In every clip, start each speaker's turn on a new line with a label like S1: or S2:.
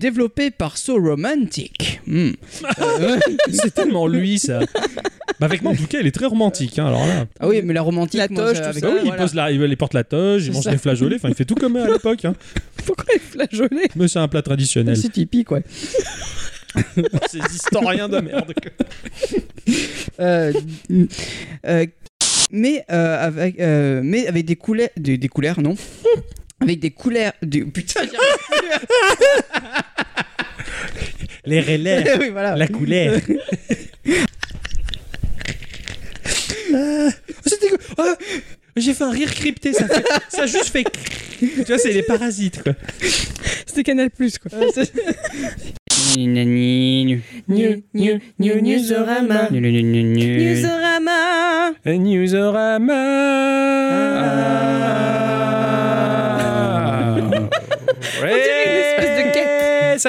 S1: euh, développé par So Romantic. Hmm.
S2: C'est tellement lui, ça. Bah avec moi, en tout cas, il est très romantique. hein, alors là.
S1: Ah oui, mais la romantique,
S3: La toge,
S1: ça-
S3: tout
S1: avec-
S2: Bah oui, il, pose la, il porte la toge, il mange
S1: ça.
S2: des flageolets, enfin il fait tout comme à l'époque. Hein.
S3: Pourquoi les flageolets
S2: Mais c'est un plat traditionnel.
S1: C'est typique, ouais.
S2: Ces historiens de merde.
S1: Euh, euh, mais, euh, avec, euh, mais avec des couleurs. Des, des couleurs, non Avec des couleurs. Des, putain, arrive
S2: Les relais,
S1: plus. oui, voilà.
S2: la couleur. Ah, c'était- ah, J'ai fait un rire crypté, ça, fait- ça a juste fait. Tu vois, c'est les parasites quoi.
S3: C'était Canal Plus quoi.
S1: Newsrama.
S3: New- new- new- Newsrama. Newsrama.
S2: Newsarama.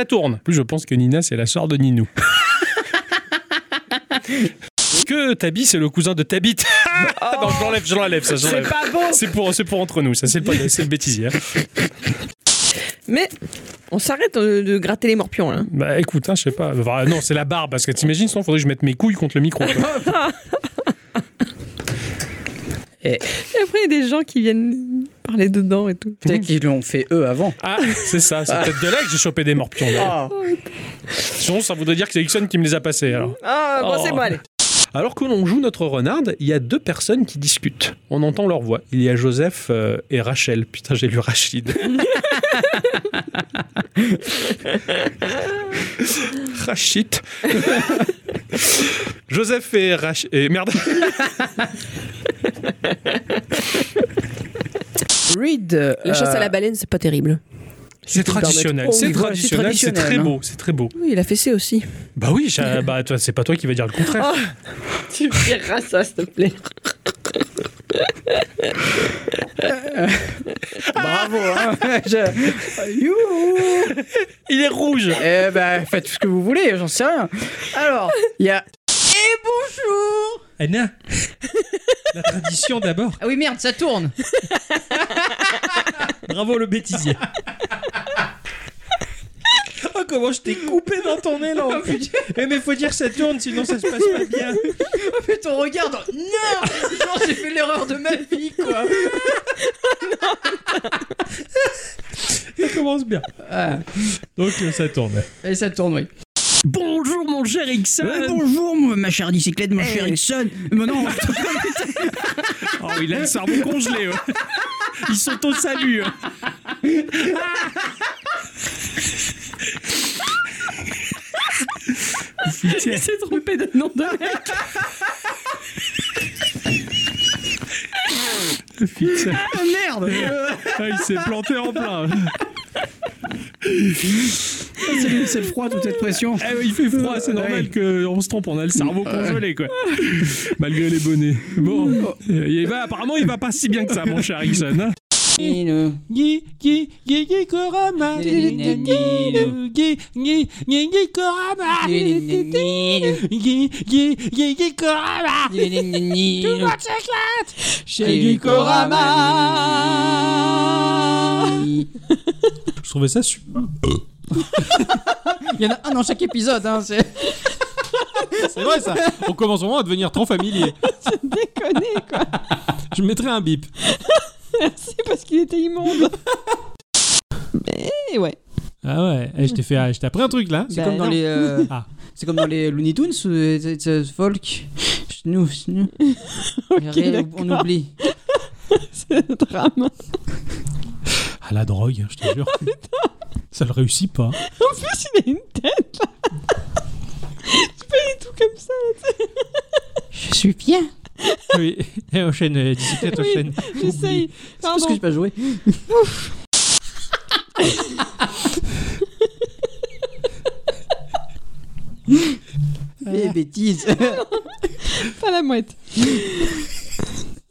S2: Ça tourne. En plus, je pense que Nina, c'est la sœur de Ninou. Que Tabi, c'est le cousin de Tabit? Non, je l'enlève, je l'enlève, ça,
S3: C'est pas bon.
S2: C'est pour, c'est pour entre nous, ça, c'est pas, c'est le bêtisier. hein.
S3: Mais on s'arrête de, de gratter les morpions là.
S2: Bah écoute, hein, je sais pas. Enfin, non, c'est la barbe, parce que t'imagines, sinon, faudrait que je mette mes couilles contre le micro.
S3: Et après il y a des gens qui viennent parler dedans et tout.
S1: Peut-être qu'ils l'ont fait eux avant.
S2: Ah, c'est ça, c'est peut-être de là que j'ai chopé des morpions.
S1: Ah.
S2: Sinon, ça voudrait dire que c'est Ixon qui me les a passés, alors.
S3: Ah bon
S2: Oh.
S3: c'est bon allez.
S2: Alors que l'on joue notre renarde, il y a deux personnes qui discutent. On entend leur voix. Il y a Joseph euh, et Rachel. Putain, j'ai lu Rachid. Rachid. Joseph et Rachid. Et merde.
S1: Reed. euh,
S3: La chasse à la baleine c'est pas terrible.
S2: C'est traditionnel.
S3: Oh
S2: C'est traditionnel. C'est très beau. C'est très beau.
S3: Oui il a fait ça aussi.
S2: Bah oui, bah, toi, c'est pas toi qui vas dire le contraire.
S3: Tu diras ça s'il te plaît.
S1: Bravo. hein. Je- Youhou.
S2: Il est rouge.
S1: Eh ben, faites ce que vous voulez, j'en sais rien. Alors, il y a. Et bonjour
S2: Anna. La tradition d'abord.
S1: Ah oui, merde, ça tourne
S2: Bravo le bêtisier. Oh comment je t'ai coupé dans ton élan
S1: Oh.
S2: Eh mais faut dire ça tourne sinon ça se passe pas bien.
S1: Oh, mais ton regard dans- Non Genre, j'ai fait l'erreur de ma vie, quoi
S2: Ça commence bien.
S1: Ah,
S2: Donc euh, ça tourne.
S1: Et ça tourne, oui.
S2: Bonjour mon cher Ixon.
S1: Euh, bonjour, ma chère bicyclette, mon cher Ixon. Mais non,
S2: Oh il a le cerveau congelé. ouais. Ils sont au salut. hein.
S3: Il s'est trompé de nom de mec.
S2: Putain.
S1: ah, merde
S2: Ah, il s'est planté en plein.
S1: C'est le- froid, toute cette pression.
S2: Eh oui, il fait froid, c'est normal qu'on se trompe, on a le cerveau congelé quoi. Malgré les bonnets. Bon, euh, il va, apparemment il va pas si bien que ça mon cher Ixon. hein. Je trouvais ça super.
S1: Il y en a un dans chaque épisode, hein, c'est...
S2: C'est vrai ça. On commence vraiment à devenir trop familier.
S3: Déconné quoi.
S2: Je mettrai un bip.
S3: C'est parce qu'il était immonde. Mais ouais.
S2: Ah ouais, eh, je t'ai fait, je t'ai appris un truc là.
S1: C'est
S3: Bah
S1: comme dans
S3: non.
S1: les... euh,
S2: Ah.
S1: C'est comme dans les Looney Tunes, euh, c'est- c'est folk. Rien, on
S3: d'accord.
S1: oublie.
S3: C'est un drame.
S2: Ah la drogue, je te jure. Ça le réussit pas.
S3: En plus, il a une tête là. C'est pas du tout comme ça.
S1: Je suis bien.
S2: Oui, et enchaîne, euh, bicyclette, enchaîne.
S3: J'essaye.
S1: Parce
S3: Pardon.
S1: que j'ai pas joué. Les bêtises.
S3: Pas la mouette.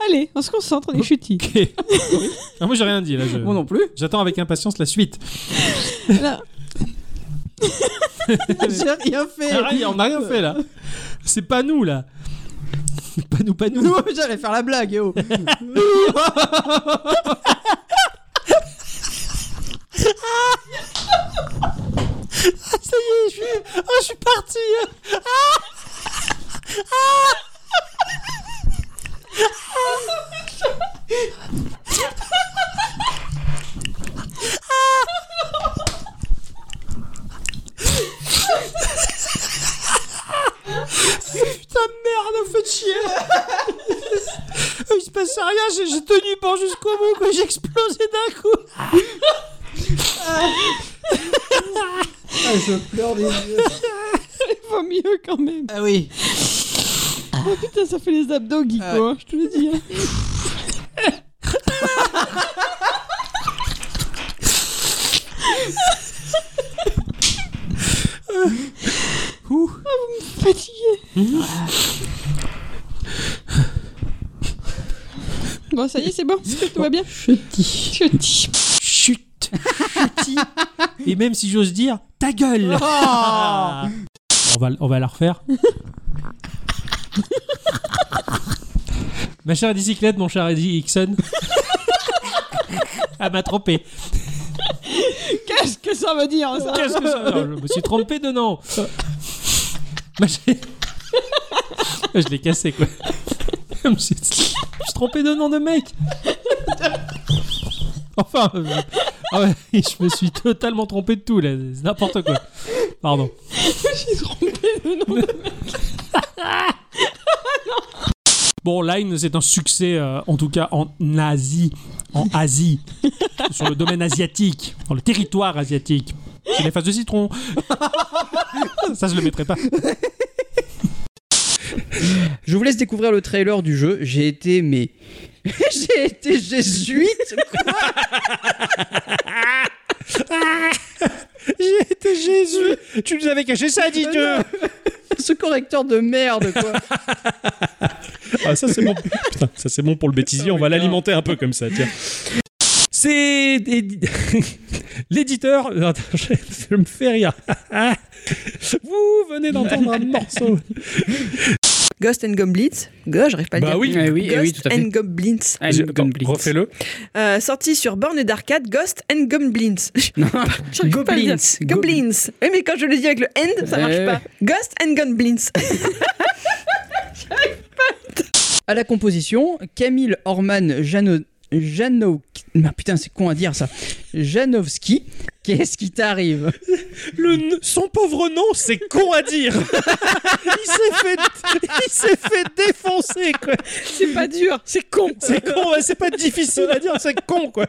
S3: Allez, on se concentre, on est chutis.
S2: Ok. Ah, moi j'ai rien dit là. je-
S1: Moi non plus.
S2: J'attends avec impatience la suite.
S1: J'ai rien fait.
S2: Ah, on n'a rien fait là. C'est pas nous là. Pas nous, pas nous.
S1: Non, j'allais faire la blague, yo.
S4: je suis parti. Putain de merde, faites chier. Il se passe rien, j'ai j'ai tenu bon jusqu'au bout, que j'ai explosé d'un coup.
S1: Ah, je pleure des yeux.
S5: Il va mieux quand même.
S1: Ah oui.
S5: Oh putain, ça fait les abdos, Guico,
S1: Ah ouais.
S5: hein, je te le dis. hein.
S4: Ouh.
S5: Fatigué. Bon, ça y est, c'est bon Tout va bien.
S1: Je dis.
S4: Chut. Chutis. Et même si j'ose dire, ta gueule. on, va, on va la refaire. Ma chère bicyclette, mon cher Eddie Hickson. Elle m'a trompé.
S5: Qu'est-ce que ça veut dire, ça
S4: Qu'est-ce que ça Non, Je me suis trompé de nom. Ma chère- Je l'ai cassé, quoi. Je me suis, je suis trompé de nom de mec. Enfin, euh, ah ouais, je me suis totalement trompé de tout, là. C'est n'importe quoi. Pardon.
S5: J'ai trompé de nom.
S4: Bon, Line, c'est un succès, euh, en tout cas en Asie, en Asie, sur le domaine asiatique, dans le territoire asiatique. C'est les phases de citron. Ça, je le mettrai pas.
S1: Je vous laisse découvrir le trailer du jeu. J'ai été, mais. J'ai été jésuite
S4: J'ai été Jésus. Tu nous avais caché ça, dis
S1: Ce correcteur de merde, quoi
S2: Ah, ça c'est bon. Putain, ça c'est bon pour le bêtisier. On va l'alimenter un peu comme ça, tiens. C'est édi- l'éditeur. Je me fais rire. Vous venez d'entendre un morceau.
S3: Ghost and Goblins. Go, j'arrive pas à le
S2: Bah
S3: dire.
S2: oui.
S1: Eh oui, eh oui,
S3: Ghost
S1: tout à fait.
S3: and Goblins.
S1: Ah, Goblins.
S2: Refais-le.
S3: Euh, sorti sur borne d'arcade, Ghost and Goblins. J'arrive pas.
S1: Goblins.
S3: Goblins. Oui, mais quand je le dis avec le end, ça marche
S1: Eh
S3: pas. Ghost and Goblins.
S1: À la composition, Camille Orman Jano... Jano... Ah, putain, c'est con à dire ça. Janowski. Qu'est-ce qui t'arrive?
S2: Le n- son pauvre nom, c'est con à dire. il s'est fait, il s'est fait défoncer quoi.
S5: C'est pas dur, c'est con.
S2: C'est con, ouais, c'est pas difficile à dire, c'est con quoi.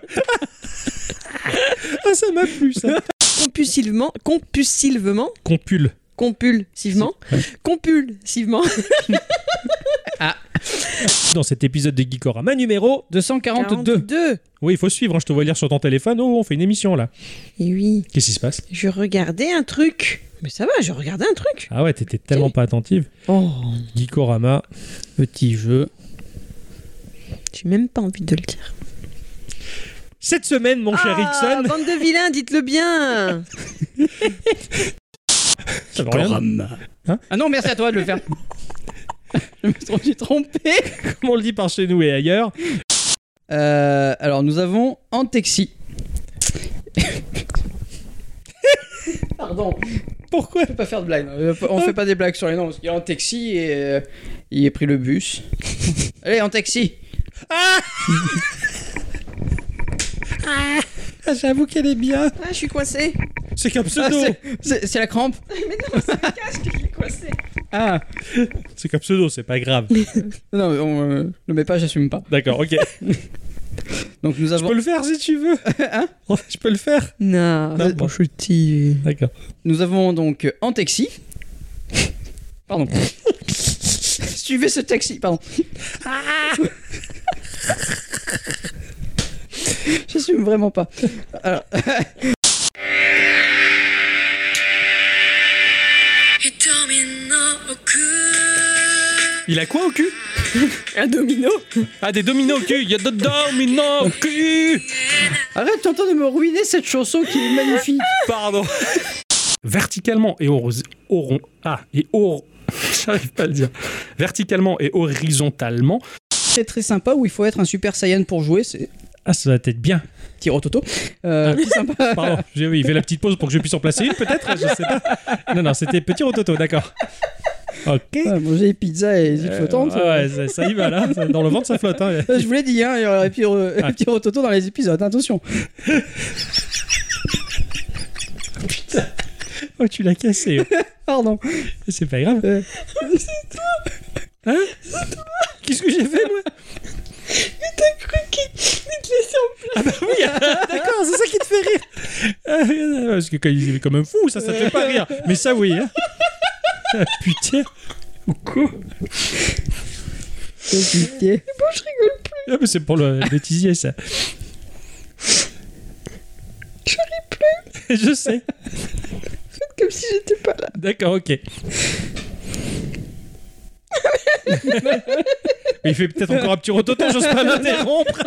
S2: ah, ça m'a plu ça.
S3: Compulsivement. Compulsivement.
S2: Compule.
S3: Compulsivement. Compulsivement.
S2: Dans cet épisode de Geekorama numéro.
S1: 242.
S3: 42.
S2: Oui, il faut suivre, hein, je te vois lire sur ton téléphone. Oh, on fait une émission là.
S3: Et oui,
S2: Qu'est-ce qui se passe?
S3: Je regardais un truc. Mais ça va, je regardais un truc.
S2: Ah ouais, t'étais tellement pas attentive.
S3: Oh.
S2: Geekorama.
S1: Petit jeu.
S3: J'ai même pas envie de le dire.
S2: Cette semaine, mon cher
S3: Ah,
S2: Ixon.
S3: bande de vilains, dites-le bien.
S2: Ça veut rien dire. Hein?
S1: Ah non, merci à toi de le faire. Je me suis trompé.
S2: Comme on le dit par chez nous et ailleurs.
S1: Euh, alors, nous avons Antexi. Pardon.
S2: Pourquoi
S1: On peut pas faire de blagues. Euh, On fait pas des blagues sur les noms. Parce qu'il y a Antexi et euh, il a pris le bus. Allez, Antexi.
S2: Ah, J'avoue qu'elle est bien.
S3: Ah, je suis coincé.
S2: C'est qu'un
S1: Ah,
S2: pseudo.
S1: c'est- c'est c'est la crampe.
S3: Mais non, c'est le casque, je suis coincé.
S1: Ah.
S2: C'est qu'un pseudo, c'est pas grave.
S1: Non, on euh, le met pas, j'assume pas.
S2: D'accord, ok.
S1: Donc nous
S2: Je
S1: avons,
S2: peux le faire si tu veux.
S1: Hein
S2: Je peux le faire.
S3: Non,
S2: Non, bon.
S3: je suis
S2: D'accord.
S1: nous avons donc euh, Antexi. Pardon. Suivez ce taxi, pardon. J'assume vraiment pas. Alors,
S2: Il a quoi au cul?
S3: Un domino.
S2: Ah, des dominos au cul. Il y a des dominos au cul.
S1: arrête, tu es en train de me ruiner cette chanson qui est magnifique.
S2: Pardon. Verticalement et hor... horon- Ah, et hor... J'arrive pas à le dire. Verticalement et horizontalement.
S1: Très très sympa où il faut être un super saiyan pour jouer. C'est
S2: Ah, ça va être bien.
S6: Petit rototo. Euh, petit sympa.
S2: Pardon, j'ai oui, il fait la petite pause pour que je puisse en placer une, peut-être Je sais pas. Non, non, c'était petit rototo, d'accord. Ok.
S6: Ouais, manger pizza et huiles
S2: Euh,
S6: flottantes.
S2: ouais, ça, ça y va là. Dans le ventre, ça flotte. Hein.
S6: Euh, Je vous l'ai dit, hein, il y aurait petit, ro-
S2: Ah.
S6: petit rototo dans les épisodes, attention.
S2: Oh, tu l'as cassé. oh.
S6: Pardon.
S2: C'est pas grave.
S6: Euh,
S2: Hein Qu'est-ce que j'ai fait, moi? Ah bah oui, d'accord, c'est ça qui te fait rire. Ah, Parce que quand il est comme un fou, ça, ça te fait pas rire. Mais ça, oui. Hein. Ah, putain. Ou quoi?
S6: Oh, putain.
S2: Ah, mais c'est pour le bêtisier, ça. Je plus. Je sais.
S1: Comme si j'étais pas là.
S2: D'accord, ok. Mais il fait peut-être encore un petit rototo, j'ose pas l'interrompre.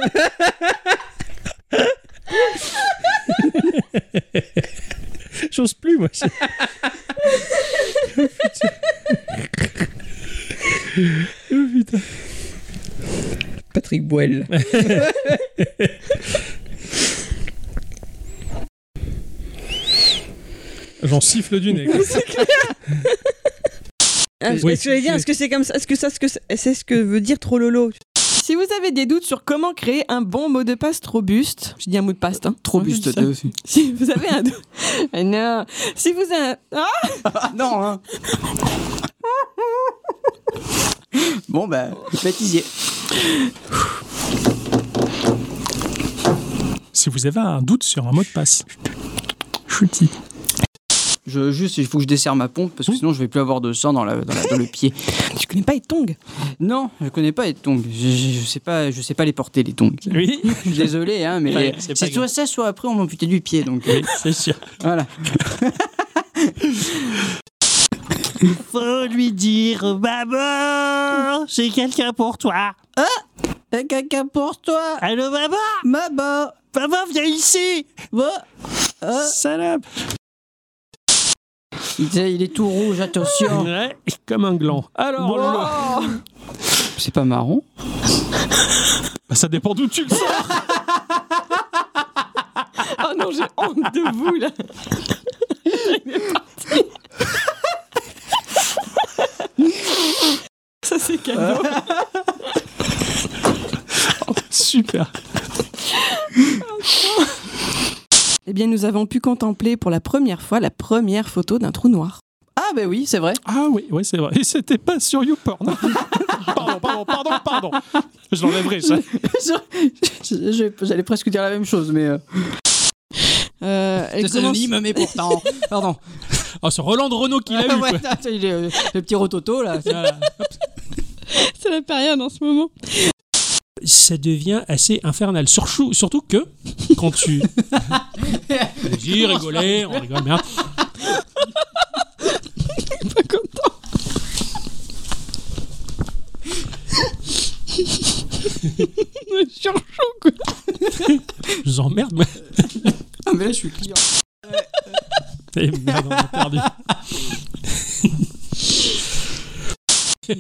S2: J'ose plus, moi. Oh, putain. Oh, putain.
S6: Patrick Boel.
S2: J'en siffle du nez.
S3: Ah,
S2: Oui,
S3: Est-ce que j'allais dire,
S2: c'est-
S3: est-ce que c'est comme ça Est-ce que ça, ce que c'est ce que veut dire trop lolo Si vous avez des doutes sur comment créer un bon mot de passe robuste, je dis un mot de passe, hein.
S1: Trop buste aussi.
S3: Si vous avez un doute, Ah non, si vous avez, ah,
S1: Ah non, hein. bon, bah, bêtisier.
S7: Si vous avez un doute sur un mot de passe, chutis.
S1: Je, juste, il faut que je desserre ma pompe parce que sinon je vais plus avoir de sang dans, la, dans, la- dans le pied.
S3: tu connais pas les tongs
S1: Non, je connais pas les tongs. Je, je, je sais pas, je sais pas les porter les tongs.
S7: Oui,
S1: désolé, hein, mais
S7: Ouais, c'est
S1: soit ça, soit après on m'amputait du pied, donc euh,
S7: c'est sûr.
S1: voilà.
S7: Faut lui dire, maman, j'ai quelqu'un pour toi.
S1: Eh, Caca pour toi,
S7: Allô, maman?
S1: Maman.
S7: Maman, viens ici
S1: Bon. Ah,
S7: Salope
S1: il, est- il est tout rouge, attention.
S7: Ouais, comme un gland. Alors, le-
S1: C'est pas marrant.
S7: Bah, ça dépend d'où tu le sors.
S3: Oh non, j'ai honte de vous là. Il est parti. Ça c'est cadeau.
S7: Super.
S3: Eh bien, nous avons pu contempler pour la première fois la première photo d'un trou noir.
S1: Ah, bah oui, c'est vrai.
S7: Ah oui, oui, c'est vrai. Et c'était pas sur YouPorn. pardon, pardon, pardon, pardon. Je l'enlèverai, ça.
S1: J'allais presque dire la même chose, mais. euh,
S3: Euh, elle commence-
S1: mais pourtant. Pardon.
S7: Oh, c'est Roland de Renault qui l'a eu,
S1: Ouais, il est, euh, le petit rototo, là.
S3: C'est la période en ce moment.
S7: Ça devient assez infernal. Surtout, surtout que quand tu. Vas-y, rigolez, on rigole bien.
S3: Pas content. Je suis en chaud, quoi.
S7: Je vous emmerde, moi.
S1: Ah, mais là, je suis client.
S7: Eh, merde, on a perdu.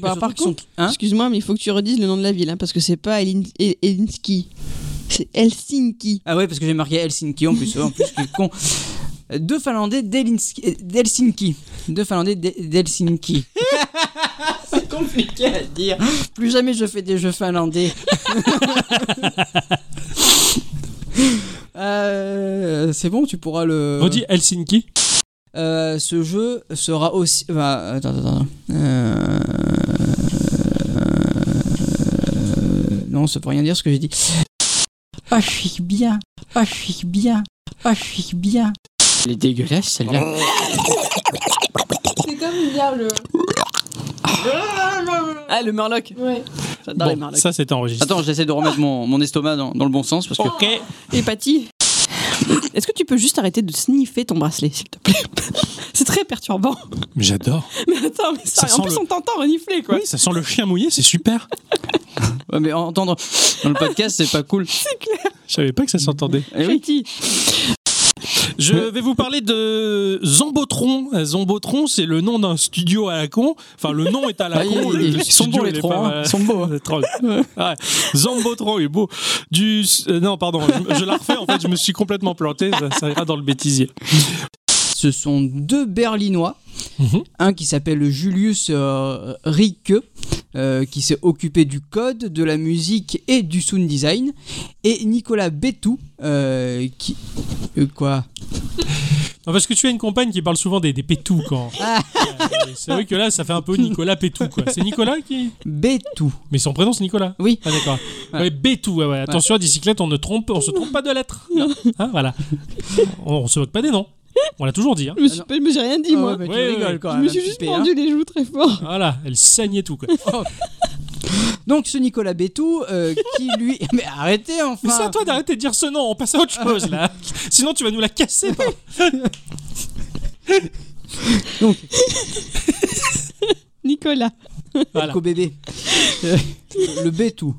S3: Bah, par contre,
S1: sont- hein
S3: excuse-moi, mais il faut que tu redises le nom de la ville, hein, parce que c'est pas Helsinki. C'est Helsinki.
S1: Ah ouais, parce que j'ai marqué Helsinki en plus. En plus, je suis con. Deux Finlandais d'Helsinki. euh, d'Helsinki. Deux Finlandais d'He- d'Helsinki. C'est compliqué à dire. Plus jamais je fais des jeux finlandais. Euh, c'est bon, tu pourras le.
S7: Redis Helsinki.
S1: Euh, ce jeu sera aussi. bah, attends, attends, attends. Euh, Non, ça veut rien dire ce que j'ai dit. Ah, je suis bien. Ah, je suis bien. Ah, je suis bien. Elle est dégueulasse, celle-là.
S3: C'est comme bien le. Ah, le Murloc. Ouais. J'adore les
S7: Bon,
S3: Murlocs.
S7: ça c'est enregistré.
S1: Attends, j'essaie de remettre mon, mon estomac dans, dans le bon sens parce que.
S7: Ok.
S3: Patty Est-ce que tu peux juste arrêter de sniffer ton bracelet, s'il te plaît C'est très perturbant.
S7: Mais j'adore.
S3: Mais attends, mais ça,
S7: Ça
S3: en
S7: sent
S3: plus
S7: le-
S3: on t'entend renifler, quoi.
S7: Oui, ça sent le chien mouillé, c'est super.
S1: Ouais, mais entendre dans le podcast, c'est pas cool.
S7: Je savais pas que ça s'entendait.
S1: Eh oui.
S2: Je vais vous parler de Zombotron. Zombotron, c'est le nom d'un studio à la con. Enfin, le nom est à la
S1: Ah,
S2: con.
S1: ils- sont bons, les trois. Ils sont beaux.
S2: Zombotron est beau. Du... euh, non, pardon, je, je la refais. En fait, je me suis complètement planté. Ça, ça ira dans le bêtisier.
S1: Ce sont deux Berlinois,
S2: Mhm.
S1: un qui s'appelle Julius euh, Ricke, euh, qui s'est occupé du code, de la musique et du sound design, et Nicolas Bétou, euh, qui... euh, quoi
S2: Non, parce que tu as une compagne qui parle souvent des, des pétous quand.
S1: Ah.
S2: C'est vrai que là, ça fait un peu Nicolas Pétou, quoi. C'est Nicolas qui.
S1: Bétou.
S2: Mais son prénom, c'est Nicolas.
S1: Oui.
S2: Ah, d'accord.
S1: Ouais.
S2: Ouais, Bétou, ouais, ouais. Attention à bicyclette, on ne trompe, on se trompe pas de lettres. Hein, voilà. On, on se moque pas des noms. On l'a toujours dit. Hein.
S3: Je me suis
S1: non.
S3: pas, mais j'ai rien dit,
S1: Ah
S3: moi.
S1: ouais, bah, tu
S2: Ouais,
S1: rigoles quand
S3: je me
S1: un
S3: suis juste
S1: peu, hein.
S3: pendu les joues très fort.
S2: Voilà, elle saignait tout, quoi.
S1: Donc ce Nicolas Bétou, euh, qui lui... Mais arrêtez enfin
S2: Mais c'est à toi d'arrêter de dire ce nom, on passe à autre chose là. Sinon tu vas nous la casser. par-
S3: Nicolas.
S2: Voilà.
S1: Nico bébé. Euh, le Bétou.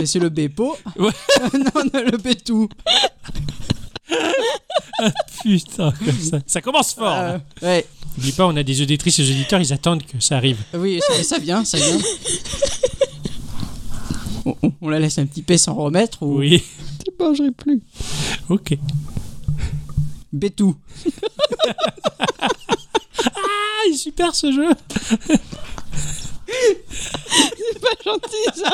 S1: Et c'est le Bépo.
S2: Ouais.
S1: non, non, le Bétou.
S2: Putain, comme ça. Ça commence fort. là.
S1: Euh, ouais.
S2: N'oublie pas, on a des auditrices et des auditeurs, ils attendent que ça arrive.
S1: Oui, ça, ça vient, ça vient. On, on- on la laisse un petit peu s'en remettre ou?
S2: Oui,
S3: Je ne mangerai plus.
S2: ok.
S1: Bétou.
S2: Ah, il est super ce jeu.
S3: C'est pas gentil, ça.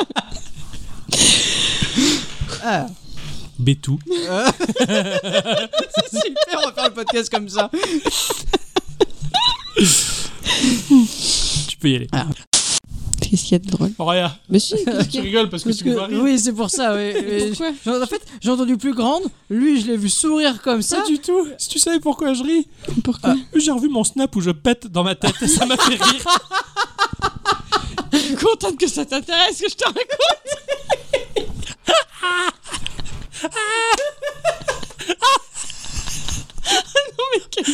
S1: Ah,
S2: Bétou.
S1: c'est super, on va faire le podcast comme ça.
S2: Tu peux y aller.
S3: Qu'est-ce qu'il y a de drôle?
S2: Oh, regarde,
S3: Mais si, qu'est-ce
S2: tu
S3: qu'il y a?
S2: rigoles parce que
S1: Parce
S2: tu me
S1: que, oui, c'est pour ça. oui, oui.
S3: Pourquoi?
S1: J'ai- En fait, j'ai entendu plus grande. Lui, je l'ai vu sourire comme ça.
S2: Pas du tout. Si tu savais pourquoi je ris,
S3: Pourquoi?
S2: J'ai revu mon snap où je pète dans ma tête et ça m'a fait rire.
S3: Je suis contente que ça t'intéresse que je te raconte. Non mais quel...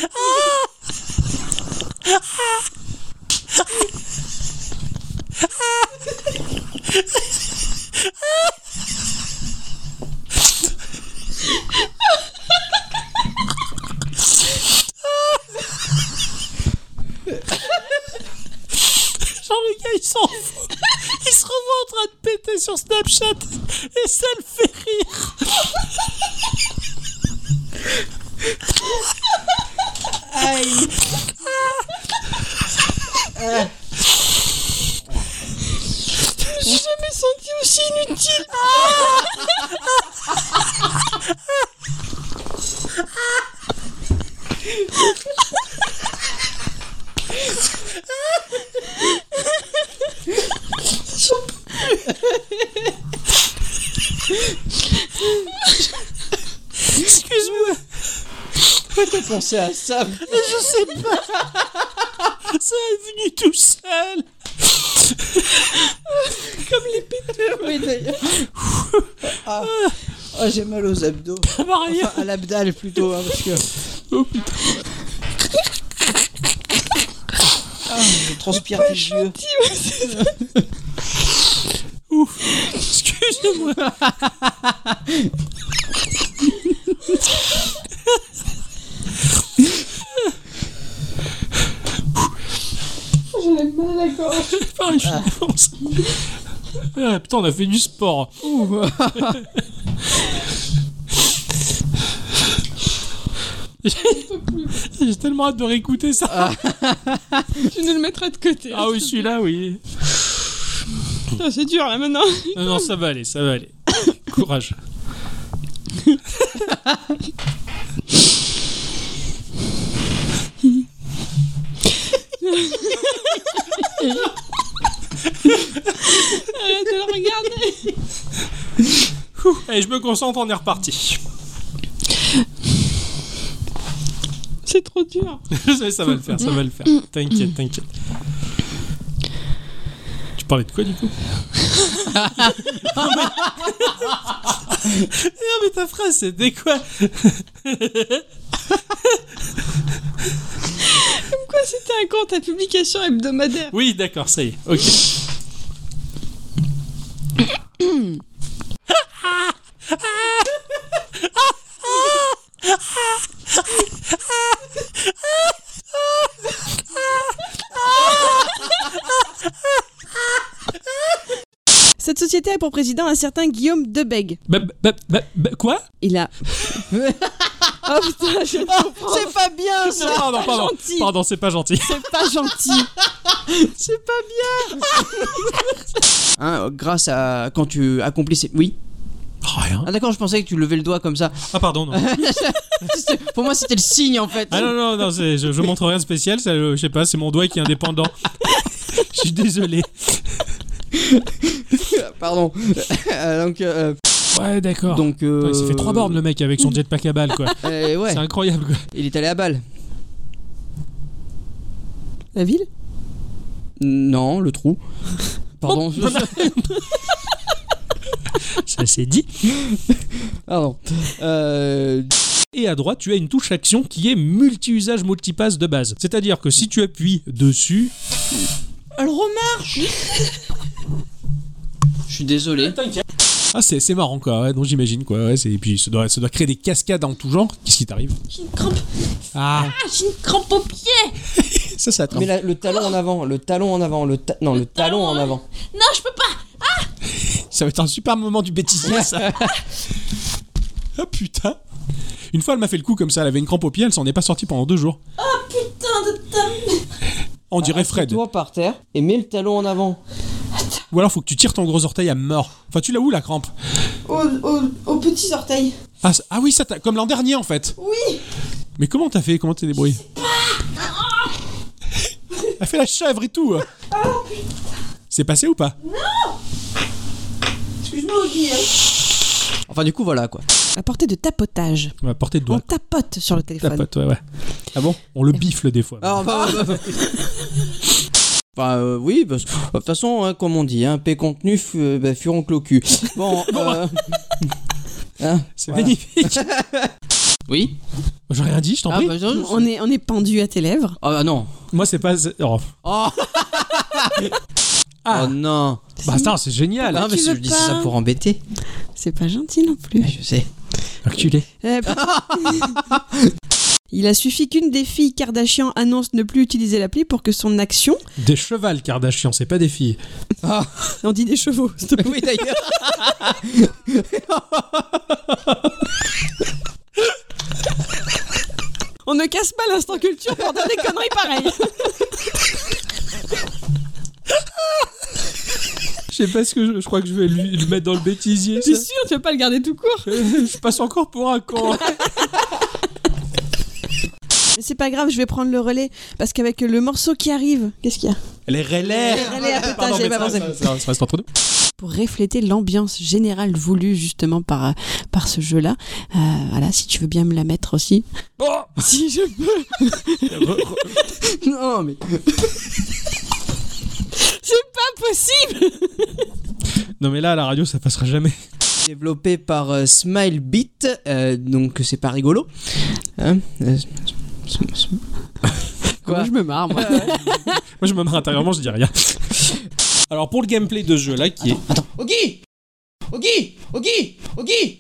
S2: Genre le gars il s'en fout. Il se revoit en train de péter sur Snapchat et ça le fait rire.
S3: J'ai jamais senti aussi inutile.
S2: Excuse-moi,
S1: Pensé à ça
S2: je sais pas. Ça est venu tout seul.
S1: Oui, d'ailleurs. Ah, Ah, j'ai mal aux abdos. Enfin, à l'abdal plutôt, hein, parce que.
S2: Oh putain.
S1: Ah, je transpire des yeux.
S2: Ouf. Excuse-moi. Défoncé. Ah, putain, on a fait du sport. J'ai tellement hâte de réécouter ça.
S3: Tu nous le mettras de côté.
S2: Ah oui, celui-là, oui.
S3: Putain, c'est dur là maintenant.
S2: Non, non, ça va aller, ça va aller. Courage.
S3: Arrête de le regarder.
S2: Ouh, Allez, je me concentre, on est reparti.
S3: C'est trop dur.
S2: Ça va le faire, ça va le faire. T'inquiète, t'inquiète. Parlais de quoi du coup non, mais... non mais ta phrase c'était quoi
S3: Quoi, c'était un compte à publication hebdomadaire.
S2: Oui d'accord ça y est, ok.
S3: Cette société a pour président un certain Guillaume Debeg.
S2: Bah, bah, bah, bah, quoi?
S3: Il a. oh putain, je comprends
S1: C'est pas bien ça
S2: Non, non, pardon.
S3: gentil.
S2: Pardon, c'est pas gentil.
S3: C'est pas gentil.
S1: C'est pas bien hein, Grâce à... Quand tu accomplis ces... Oui
S2: Rien.
S1: Ah d'accord, je pensais que tu levais le doigt comme ça.
S2: Ah, pardon, non.
S1: Pour moi, c'était le signe en fait.
S2: Ah non, non, non, je, je montre rien de spécial, c'est, euh, je sais pas, c'est mon doigt qui est indépendant. Je suis désolé.
S1: Pardon. Euh, donc... euh,
S2: Ouais, d'accord.
S1: donc euh,
S2: Putain, il s'est fait trois bornes le mec avec son jetpack à balles, quoi.
S1: euh, ouais,
S2: C'est incroyable, quoi.
S1: il est allé à balle.
S3: La ville?
S1: Non, le trou. Pardon. je-
S2: Ça c'est dit.
S1: Pardon. Euh,
S2: Et à droite, tu as une touche action qui est multi-usage multipass de base. C'est-à-dire que si tu appuies dessus.
S1: Elle remarche Je suis désolé.
S2: Ah, c'est, c'est marrant, quoi. Ouais, donc j'imagine, quoi. Ouais, c'est, et puis ça doit, ça doit créer des cascades en tout genre. Qu'est-ce qui t'arrive?
S8: J'ai une crampe,
S2: Ah,
S8: ah, j'ai une crampe au pied.
S2: ça, ça attrape.
S1: Mais la- le talon en avant, le talon en avant, le ta- non, le talon en avant.
S8: Non, je peux pas.
S2: Ça va être un super moment du bêtisier, ça. ah putain. Une fois, elle m'a fait le coup comme ça. Elle avait une crampe au pied, elle s'en est pas sortie pendant deux jours.
S8: Putain de ta...
S2: On dirait Fred.
S1: Toi par terre et mets le talon en avant.
S2: Ou alors, faut que tu tires ton gros orteil à mort. Enfin, tu l'as où la crampe?
S3: Aux, aux, aux petits orteils.
S2: ah, ah oui, ça t'a- comme l'an dernier en fait.
S3: Oui.
S2: Mais comment t'as fait? Comment t'es débrouillé? Elle fait la chèvre et tout. C'est passé ou pas?
S1: Enfin du coup voilà quoi.
S3: À portée de tapotage.
S2: On porter de
S3: On
S2: doigt.
S3: tapote sur le téléphone.
S2: Tapote, ouais, ouais.
S1: Ah bon?
S2: On le bifle des fois.
S1: Ah, bah, bah, bah. Bah euh, oui, parce que, de toute façon, hein, comme on dit, hein, P contenu, euh, bah, furoncle au cul. Bon, euh, hein,
S2: C'est
S1: voilà.
S2: magnifique.
S1: Oui
S2: J'ai rien dit, je t'en
S1: Ah
S2: prie.
S1: bah,
S3: On est, on est pendu à tes lèvres.
S1: Ah bah non.
S2: Moi, c'est pas. Oh.
S1: Oh,
S2: Ah,
S1: Oh non.
S2: bah attends, c'est génial.
S1: Ah,
S3: tu
S1: mais je
S3: veux
S1: dis
S3: pas
S1: ça pour embêter.
S3: C'est pas gentil non plus.
S1: Je sais.
S2: Enculé.
S3: Eh, Il a suffi qu'une des filles Kardashian annonce ne plus utiliser l'appli pour que son action,
S2: Des chevals Kardashian, c'est pas des filles.
S3: on dit des chevaux, s'il te plaît.
S1: Oui d'ailleurs.
S3: On ne casse pas l'instant culture pour dire des conneries pareilles.
S2: sais pas ce que je, je crois que je vais lui, le mettre dans le bêtisier.
S3: T'es
S2: ça.
S3: sûr, tu vas pas le garder tout court
S2: je passe encore pour un con.
S3: Mais c'est pas grave, je vais prendre le relais parce qu'avec le morceau qui arrive, qu'est-ce qu'il y a
S2: Les relais.
S3: Les relais, ah,
S2: Pardon,
S3: pas
S2: ça,
S3: pensé.
S2: ça- ça- ça reste entre nous.
S3: Pour refléter l'ambiance générale voulue justement par, euh, par ce jeu-là. Euh, voilà, si tu veux bien me la mettre aussi.
S2: Oh
S3: Si je peux.
S1: non mais.
S3: C'est pas possible
S2: Non mais là à la radio ça passera jamais.
S1: Développé par euh, Smilebeat, euh, donc c'est pas rigolo. Hein Euh, Quoi
S3: je me marre, moi.
S2: Moi je me marre intérieurement, je dis rien. Alors pour le gameplay de ce jeu là qui est
S1: Attends, Ogi Ogi Ogi Ogi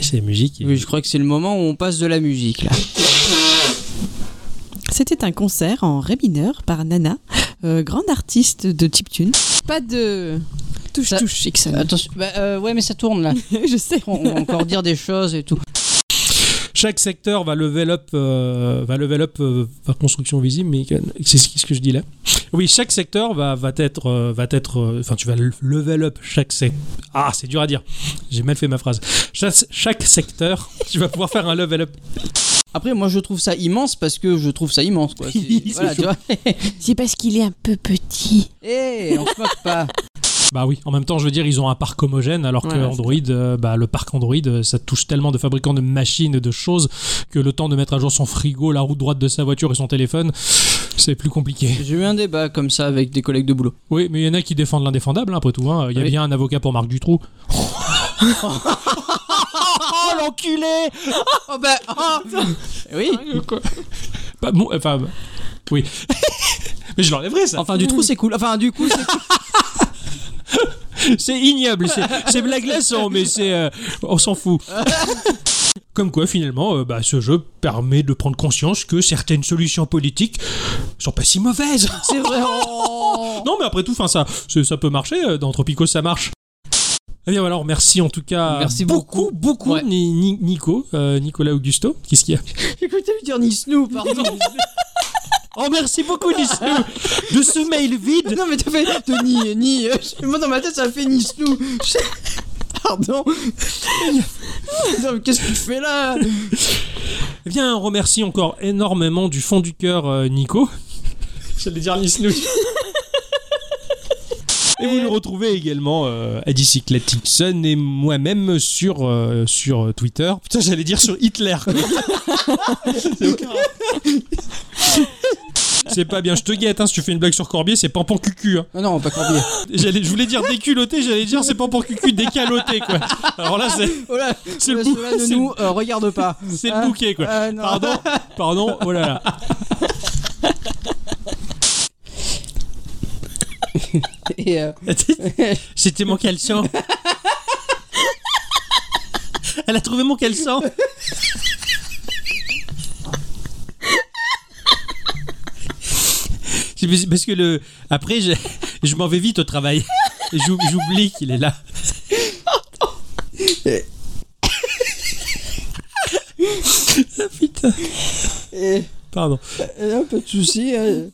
S2: c'est la musique.
S1: Oui, je crois que c'est le moment où on passe de la musique là.
S3: C'était un concert en ré mineur par Nana, euh, grande artiste de chiptune. Pas de touche
S1: Ça-
S3: touche Ixon.
S1: Attention, bah, euh, ouais mais ça tourne là.
S3: je sais.
S1: On va encore dire des choses et tout.
S2: Chaque secteur va level up, euh, va level up euh, par construction visible, mais c'est ce que je dis là. Oui, chaque secteur va, va être, euh, va être, euh, enfin tu vas le- level up chaque secteur. Ah, c'est dur à dire. J'ai mal fait ma phrase. Chaque, chaque secteur, tu vas pouvoir faire un level up.
S1: Après moi je trouve ça immense parce que je trouve ça immense quoi. C'est- voilà, tu
S2: chaud.
S1: vois.
S3: C'est parce qu'il est un peu petit.
S1: Eh, on se moque pas.
S2: Bah oui, en même temps, je veux dire, ils ont un parc homogène, alors que Android, euh, bah, le parc Android, euh, ça touche tellement de fabricants de machines, de choses, que le temps de mettre à jour son frigo, la roue droite de sa voiture et son téléphone, c'est plus compliqué.
S1: J'ai eu un débat comme ça avec des collègues de boulot.
S2: Oui, mais il y en a qui défendent l'indéfendable, hein, après tout. hein. Il y a
S1: Oui.
S2: bien un avocat pour Marc Dutroux. Oh l'enculé
S1: Oh bah Oui.
S2: Bah, bon, Enfin, bah, oui. mais je l'enlèverai, ça.
S1: Enfin du trou c'est cool. Enfin du coup c'est cool.
S2: C'est ignoble, c'est- c'est blague glaçant, mais c'est. euh, on s'en fout. Comme quoi, finalement, euh, bah, ce jeu permet de prendre conscience que certaines solutions politiques sont pas si mauvaises.
S1: C'est vrai. oh.
S2: Non, mais après tout, enfin, ça, ça peut marcher. euh, Dans Tropico, ça marche. Eh bien, alors, merci en tout cas.
S1: Merci
S2: beaucoup,
S1: beaucoup.
S2: beaucoup,
S1: Ouais.
S2: Ni- Ni- Nico, euh, Nicolas Augusto. Qu'est-ce qu'il y a
S1: J'ai cru que dire Nisnou, pardon.
S2: Oh, merci beaucoup, Nisnou, de ce mail vide.
S1: non, mais t'as fait de ni, ni. euh, moi, dans ma tête, ça fait Nisnou. Pardon. Non, mais qu'est-ce que tu fais là?
S2: Eh bien, on remercie encore énormément du fond du cœur euh, Nico. J'allais dire Nisnou. Et vous nous retrouvez également euh, à et moi-même sur, euh, sur Twitter. Putain, j'allais dire sur Hitler. quoi. C'est pas bien, je te guette, hein, si tu fais une blague sur Corbier, c'est pampan cucu. Hein.
S1: Non, non, pas Corbier.
S2: J'allais, je voulais dire déculotté, j'allais dire c'est pampan cucu décaloté quoi. Alors là, c'est,
S1: Oh là,
S2: c'est le,
S1: ouais,
S2: bou-
S1: cela ne
S2: c'est-
S1: nous euh, regarde pas.
S2: c'est le
S1: Ah,
S2: bouquet quoi.
S1: ah, non.
S2: Pardon, pardon, oh là là.
S1: Et, euh,
S2: C'était mon caleçon. Elle a trouvé mon caleçon. Parce que le après je, je m'en vais vite au travail. J'oublie qu'il est là. Ah, putain. Pardon.
S1: euh, pas de soucis. hein.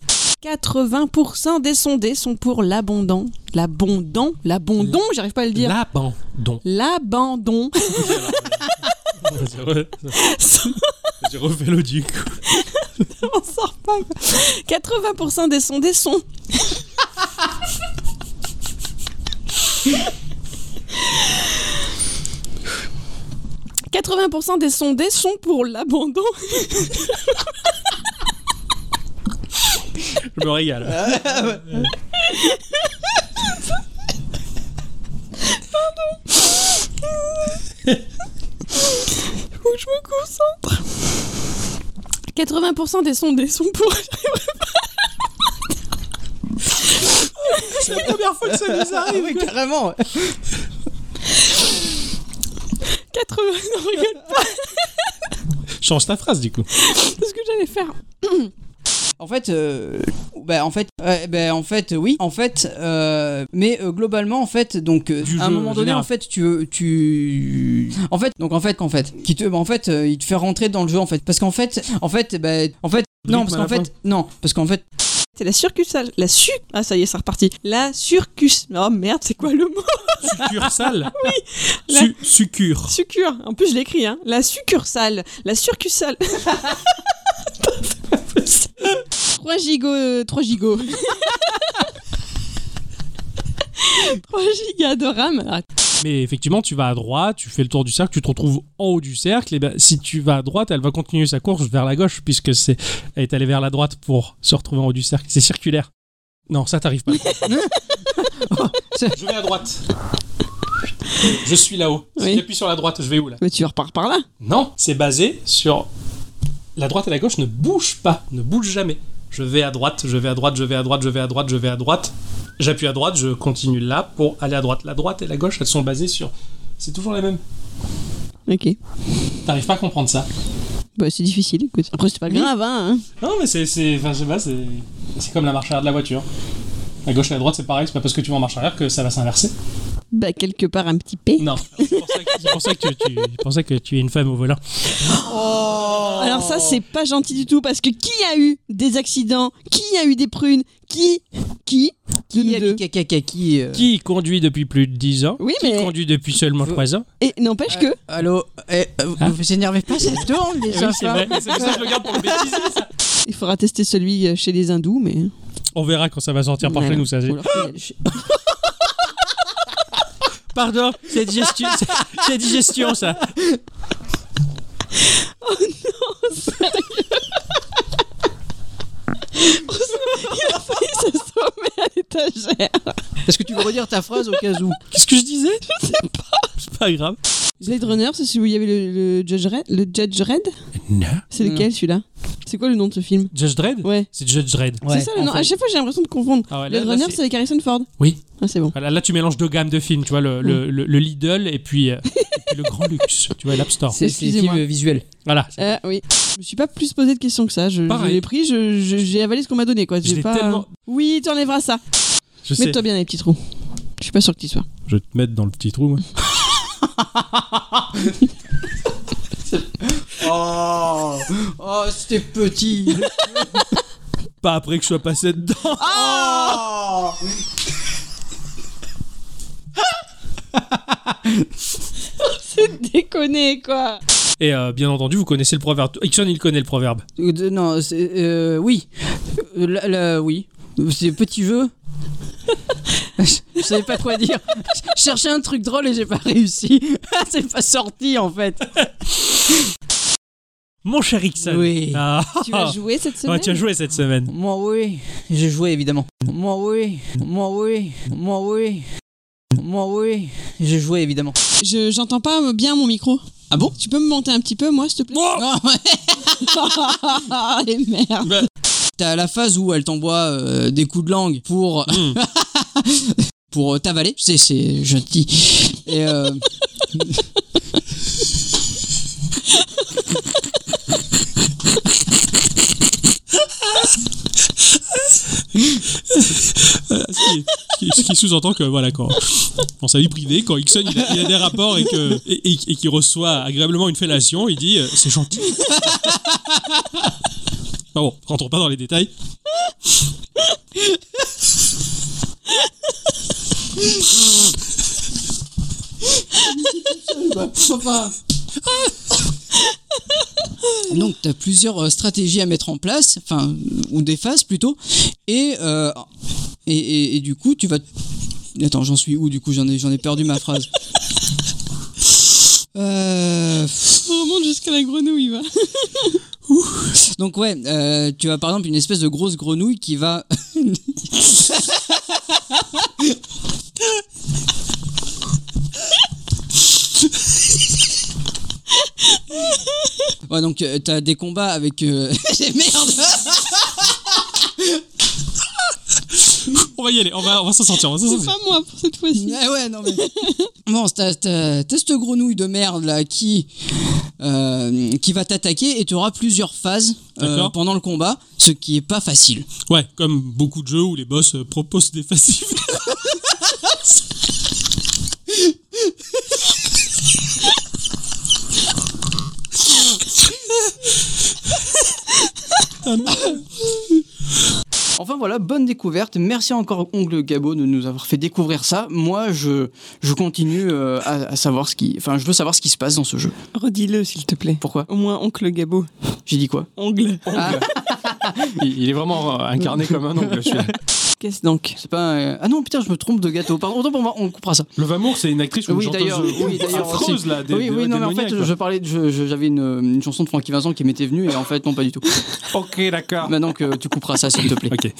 S3: 80% des sondés sont pour l'abondant. L'abondant L'abondon J'arrive pas à le dire.
S2: L'abandon.
S3: L'abandon.
S2: Vas-y, re- Vas-y, refais-le du coup.
S3: On sort pas quoi. 80% des sondés sont. « 80% des sondés sont pour l'abandon.
S2: Je me régale.
S3: Faut que je me concentre. 80% des sondés sont pour.
S2: C'est la première fois que ça nous
S1: Ah
S2: arrive.
S1: oui, carrément.
S3: 80. Non, regarde
S2: Change ta phrase du coup.
S3: ce que j'allais faire.
S1: En fait, euh, bah, en fait, ouais, bah, en fait, oui, en fait, euh, mais euh, globalement, en fait, donc, euh,
S2: Du
S1: à un moment donné,
S2: général.
S1: en fait, tu, tu, en fait, donc, en fait, en fait, qui te, bah, en fait, euh, il te fait rentrer dans le jeu, en fait, parce qu'en fait, en fait, bah, en fait, non, parce qu'en fait, non, parce qu'en fait,
S3: C'est la succursale. La su. Ah, ça y est, c'est reparti. La surcus. Oh merde, c'est quoi le mot?
S2: Succursale Oui.
S3: La-
S2: Su succure.
S3: Succure. En plus, je l'écris, hein. La succursale. La surcursale. 3 gigots. 3 gigots. 3 gigas de RAM.
S2: Mais effectivement, tu vas à droite, tu fais le tour du cercle, tu te retrouves en haut du cercle. Et ben, si tu vas à droite, elle va continuer sa course vers la gauche, puisque c'est, elle est allée vers la droite pour se retrouver en haut du cercle. C'est circulaire. Non, ça t'arrive pas. je vais à droite. Je suis là-haut. Si
S3: Oui.
S2: j'appuie sur la droite, je vais où là?
S3: Mais tu repars par là.
S2: Non, c'est basé sur la droite et la gauche ne bougent pas, ne bougent jamais. Je vais à droite, je vais à droite, je vais à droite, je vais à droite, je vais à droite. J'appuie à droite, je continue là pour aller à droite. La droite et la gauche, elles sont basées sur. C'est toujours les mêmes.
S3: Ok.
S2: T'arrives pas à comprendre ça
S3: Bah, c'est difficile, écoute. Après, c'est pas grave, hein.
S2: Non, mais c'est. c'est- Enfin, je sais pas, c'est. C'est comme la marche arrière de la voiture. La gauche et la droite, c'est pareil, c'est pas parce que tu vas en marche arrière que ça va s'inverser.
S3: Bah, quelque part, un petit P.
S2: Non. C'est pour ça que, c'est pour pour ça que tu es une femme au volant.
S3: Alors ça, c'est pas gentil du tout parce que qui a eu des accidents Qui a eu des prunes Qui Qui
S1: qui a
S3: deux.
S1: qui, qui, qui, qui, euh,
S2: Qui conduit depuis plus de 10 ans
S3: Oui,
S2: Qui
S3: mais-
S2: conduit depuis seulement
S1: Faut-
S2: 3 ans
S3: Et n'empêche que...
S1: Allô, eh, euh, vous vous énervez pas, ça tourne les
S2: Oui, c'est
S1: enfants.
S2: vrai. C'est pour ça que je le garde pour le bêtisier, ça.
S3: Il faudra tester celui euh, chez les hindous, mais...
S2: On verra quand ça va sortir par
S3: Voilà.
S2: chez nous, ça.
S3: Ou alors qu'il y a les-
S2: Pardon, c'est digestion, c'est- digestion, ça.
S3: Il a failli s'assommer à l'étagère.
S1: Est-ce que tu veux redire ta phrase au cas où
S2: Qu'est-ce que je disais Je sais pas. C'est pas grave.
S3: Blade Runner, c'est celui où il y avait le, le Judge Red Le Judge Red
S2: Non.
S3: C'est lequel celui-là? C'est quoi le nom de ce film
S7: Judge Dredd
S3: Ouais.
S7: C'est Judge Dredd.
S3: c'est ça le nom. À chaque fois, j'ai l'impression de confondre.
S7: Ah ouais, là,
S3: Runner,
S7: c'est-
S3: c'est avec Harrison Ford.
S7: Oui.
S3: Ah, c'est bon.
S7: Là, tu mélanges deux gammes de films, tu vois, le, le, le- le Lidl et puis, euh, et puis le Grand Luxe, tu vois, l'App Store.
S1: C'est c'est
S3: Excusez-moi.
S1: film visuel.
S7: Voilà.
S3: Ah oui. Je me suis pas plus posé de questions que ça. Je, je
S7: Pareil.
S3: l'ai pris, je- je- j'ai avalé ce qu'on m'a donné. Quoi.
S7: Je
S3: J'ai
S7: l'ai
S3: pas...
S7: tellement-
S3: Oui, tu enlèveras ça.
S7: Je sais.
S3: Mets-toi bien dans les petits trous. Je suis pas sûr que tu sois.
S7: Je vais te mettre dans le petit trou, moi.
S1: Oh, oh c'était petit.
S7: Pas après que je sois passé dedans.
S1: Oh
S3: C'est déconné, quoi.
S7: Et euh, bien entendu, vous connaissez le proverbe. Ixon, il connaît le proverbe.
S1: Euh, de- Non, c'est, euh, oui. Euh, là- là, oui. C'est petit jeu. je, je savais pas quoi dire. Je cherchais un truc drôle et j'ai pas réussi. c'est pas sorti en fait.
S7: Mon cher Ixon.
S1: Oui.
S7: Ah.
S3: Tu vas jouer cette semaine
S7: Ouais, tu as joué cette semaine.
S1: Moi oui, j'ai joué évidemment. Moi oui, moi oui, moi oui. Moi oui, j'ai joué évidemment.
S3: Je J'entends pas bien mon micro.
S1: Ah bon?
S3: Tu peux me monter un petit peu, moi, s'il te plaît?
S1: Non, ouais.
S3: Ah, les merdes.
S1: T'as la phase où elle t'envoie euh, des coups de langue pour
S7: Mm.
S1: pour euh, t'avaler. C'est c'est gentil. Et euh,
S7: Voilà, ce qui, sous-entend que, voilà, quand, dans sa vie privée, quand Ixon il a, des rapports et qu'il reçoit agréablement une fellation, il dit euh, c'est gentil. Enfin bon, rentrons pas dans les détails.
S1: Donc, tu as plusieurs euh, stratégies à mettre en place, enfin, ou des phases plutôt, et, euh, et, et- et du coup, tu vas. Attends, j'en suis où du coup? J'en ai, j'en ai perdu ma phrase. Euh,
S3: On remonte jusqu'à la grenouille, va.
S1: donc, ouais, euh, tu as par exemple une espèce de grosse grenouille qui va. Ouais, donc euh, t'as des combats avec. Euh... Merde
S7: On va y aller, on va, on va s'en sortir, on va s'en
S3: C'est
S7: sortir.
S3: pas moi pour cette fois-ci.
S1: Ah ouais, non mais. Bon, t'as, t'as, t'as cette grenouille de merde là qui, euh, qui va t'attaquer et tu auras plusieurs phases euh,
S7: D'accord.
S1: pendant le combat, ce qui est pas facile.
S7: Ouais, comme beaucoup de jeux où les boss euh, proposent des
S1: Enfin voilà, bonne découverte. Merci encore Ongle Gabo de nous avoir fait découvrir ça. Moi, je, je continue euh, à, à savoir ce qui. Enfin, je veux savoir ce qui se passe dans ce jeu.
S3: Redis-le, s'il te plaît.
S1: Pourquoi?
S3: Au moins, oncle Gabo.
S1: J'ai dit quoi?
S3: Ongle.
S1: Ah,
S2: Il, il est vraiment incarné comme un ongle, celui-là.
S3: Qu'est-ce donc
S1: c'est pas. un- Ah non, putain, je me trompe de gâteau. Pardon, autant pour moi, on coupera ça.
S2: Le Vamour, c'est une actrice ou une
S1: Oui,
S2: chanteuse
S1: d'ailleurs, oui, d'ailleurs,
S2: affreuse, là. Des,
S1: oui,
S2: des-
S1: oui, non, mais en fait, je parlais, de- je- je- j'avais une, une chanson de Francky Vincent qui m'était venue et en fait, non, pas du tout.
S2: Ok, d'accord.
S1: Maintenant que tu couperas ça, s'il te plaît.
S2: Ok.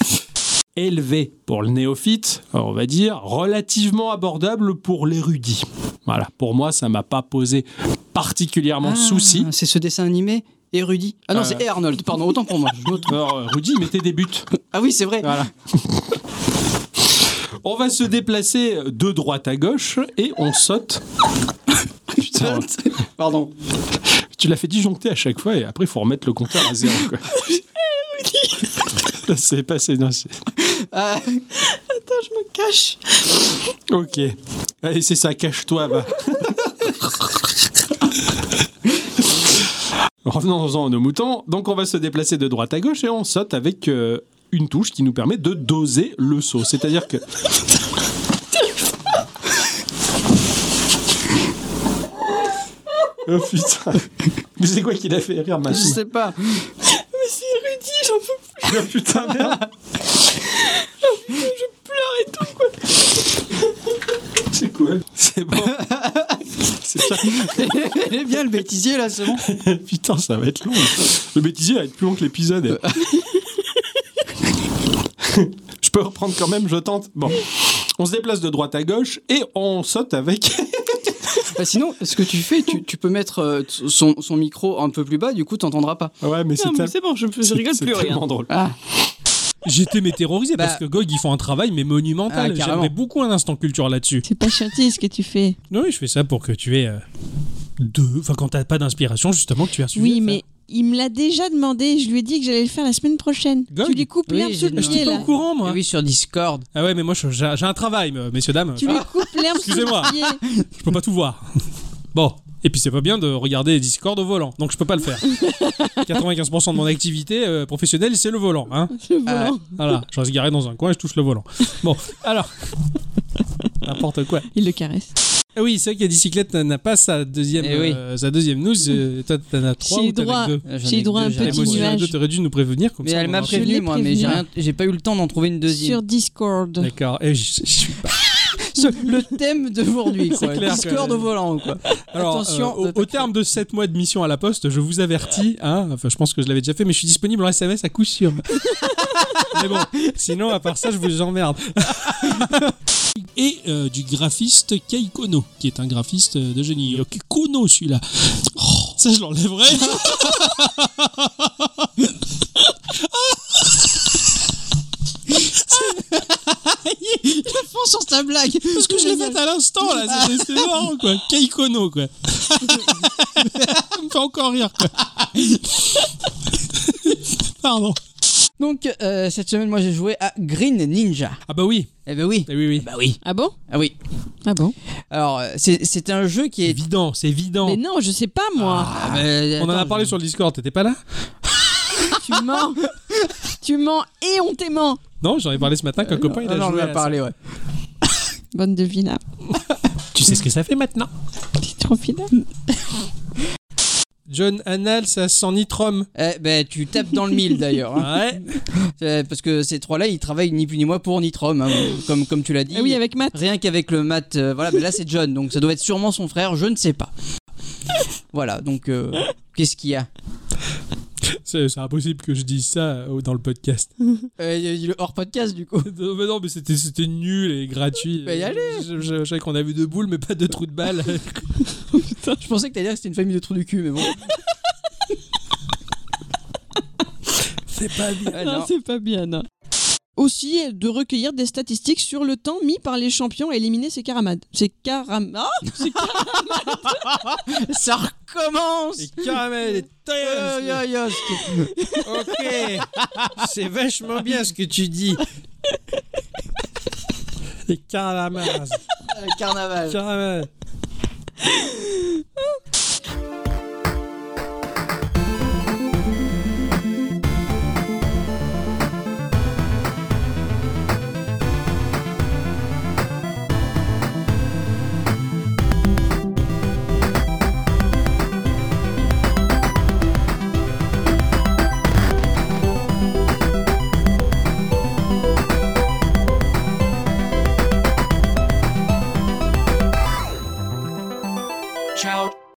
S2: Élevé pour le néophyte, on va dire, relativement abordable pour l'érudit. Voilà, pour moi, ça m'a pas posé particulièrement de souci.
S1: C'est ce dessin animé érudit. Ah non,
S2: Euh.
S1: c'est Arnold, pardon, autant pour moi.
S2: Alors, euh, Rudy, mettait des buts.
S1: Ah oui, c'est vrai.
S2: Voilà. on va se déplacer de droite à gauche et on saute. Putain,
S1: Pardon.
S2: tu l'as fait disjoncter à chaque fois et après, il faut remettre le compteur à zéro. Quoi. Là, c'est passé. Non, c'est-
S1: Ah,
S3: Je me cache.
S2: Ok. Allez, c'est ça, cache-toi, va. Revenons-en à nos moutons. Donc, on va se déplacer de droite à gauche et on saute avec euh, une touche qui nous permet de doser le saut. C'est-à-dire que. oh putain. Mais c'est quoi qui l'a fait rire, ma
S1: je sais pas.
S3: Mais c'est Rudy, j'en peux
S2: Oh putain, merde. C'est quoi C'est bon. C'est ça.
S1: Elle est bien le bêtisier là, c'est bon.
S2: Putain, ça va être long. Le bêtisier va être plus long que l'épisode. je peux reprendre quand même, je tente. Bon. On se déplace de droite à gauche et on saute avec
S1: Bah, sinon, ce que tu fais, tu, tu peux mettre euh, son, son micro un peu plus bas, du coup, t'entendras pas.
S2: Ouais, mais c'est tel-
S3: c'est bon, je, je
S2: c'est-
S3: rigole
S2: c'est
S3: plus rien.
S2: tellement drôle.
S1: Ah,
S2: J'étais mais terrorisé
S1: Bah-
S2: parce que Gog, ils font un travail mais monumental.
S1: Ah.
S2: J'aimerais beaucoup un instant culture là-dessus.
S3: C'est pas gentil ce que tu fais.
S2: Oui, je fais ça pour que tu aies euh, deux. Enfin, quand t'as pas d'inspiration, justement, que tu as suivi.
S3: Oui, mais il me l'a déjà demandé. Je lui ai dit que j'allais le faire la semaine prochaine.
S2: Gog
S3: tu lui coupes
S1: Oui,
S3: l'herbe sous le pied,
S2: pas
S3: là.
S2: au courant, moi.
S1: et oui, sur Discord.
S2: Ah ouais, mais moi, je- j'ai un travail, me- messieurs, dames.
S3: Tu lui coupes l'herbe sous
S2: Excusez-moi.
S3: le pied.
S2: Je peux pas tout voir. Bon. Et puis c'est pas bien de regarder Discord au volant, donc je peux pas le faire. 95% de mon activité euh, professionnelle, c'est le volant. Hein
S3: Le volant.
S2: voilà, je reste garé dans un coin et je touche le volant. Bon, alors. N'importe quoi.
S3: Il le caresse.
S2: Ah oui, c'est vrai que la bicyclette n'a pas sa deuxième,
S1: Eh oui.
S2: euh, sa deuxième news. euh, toi, t'en as trois
S3: J'ai
S2: ou t'en as deux
S1: Euh,
S3: J'ai
S1: ai
S3: droit à un petit
S2: ai
S3: nuage.
S2: t'aurais dû nous prévenir. Comme
S1: Mais
S2: ça,
S1: elle
S2: on
S1: m'a prévenu, moi, mais j'ai pas eu le temps d'en trouver une deuxième.
S3: Sur Discord.
S2: D'accord. Et je, je suis pas.
S1: Le thème d'aujourd'hui, quoi.
S2: clair que-
S1: Discord au volant, quoi.
S2: Alors,
S1: Attention
S2: euh, au, au terme de 7 mois de mission à la poste, je vous avertis, hein, enfin je pense que je l'avais déjà fait, mais je suis disponible en SMS à coup sûr. mais bon, sinon à part ça, je vous emmerde. Et euh, du graphiste Kei Kono, qui est un graphiste euh, de génie. Kono celui-là. Oh, ça je l'enlèverai.
S1: Fonce sur ta blague.
S2: Parce que je l'ai faite à l'instant là, c'est- marrant quoi. Kei Kono quoi. Ça me fait encore rire quoi. Pardon.
S1: Donc, euh, cette semaine, moi, j'ai joué à Green Ninja.
S2: Ah bah oui,
S1: Eh ben oui.
S2: Eh oui oui.
S1: Bah oui.
S3: Ah bon?
S1: Ah oui.
S3: Ah bon?
S1: Alors, euh, c'est un jeu qui est.
S2: Évident, c'est évident.
S3: Mais non, je sais pas moi.
S1: Ah, bah,
S2: On en a parlé
S1: je-
S2: sur le Discord, t'étais pas là?
S3: Tu mens. tu mens et on t'aimant.
S2: Non, j'en ai parlé ce matin qu'un copain il a joué
S1: en
S2: à
S1: parlé, ouais.
S3: Bonne devina.
S2: Tu sais ce que ça fait maintenant
S3: T'es trop fidèle.
S2: John Annal, ça sent nitrom.
S1: Eh ben, tu tapes dans le mille d'ailleurs. hein.
S2: Ouais.
S1: Euh, Parce que ces trois-là, ils travaillent ni plus ni moins pour Nitrom, hein, comme, comme tu l'as dit.
S3: Ah oui, avec Matt.
S1: Rien qu'avec le mat, euh, voilà, mais là c'est John, donc ça doit être sûrement son frère, je ne sais pas. Voilà, donc euh, qu'est-ce qu'il y a?
S2: C'est impossible que je dise ça euh, dans le podcast.
S1: Euh, Il y a eu le hors podcast du coup.
S2: non, mais non, mais c'était nul et gratuit.
S1: Bah, y aller.
S2: Je, je- je savais qu'on avait deux boules, mais pas de trous de balle.
S1: Je pensais que t'allais dire que c'était une famille de trous du cul, mais bon.
S2: C'est pas bien.
S1: Ah,
S3: non,
S1: non.
S3: c'est pas bien. non. Aussi, de recueillir des statistiques sur le temps mis par les champions à éliminer ces caramades. Ces caram... Ah ces car-
S1: Ça recommence
S2: et
S1: Euh, yo, c'était-
S2: Ok. C'est vachement bien ce que tu dis. Les caramels.
S1: euh, carnaval.
S2: Caramel.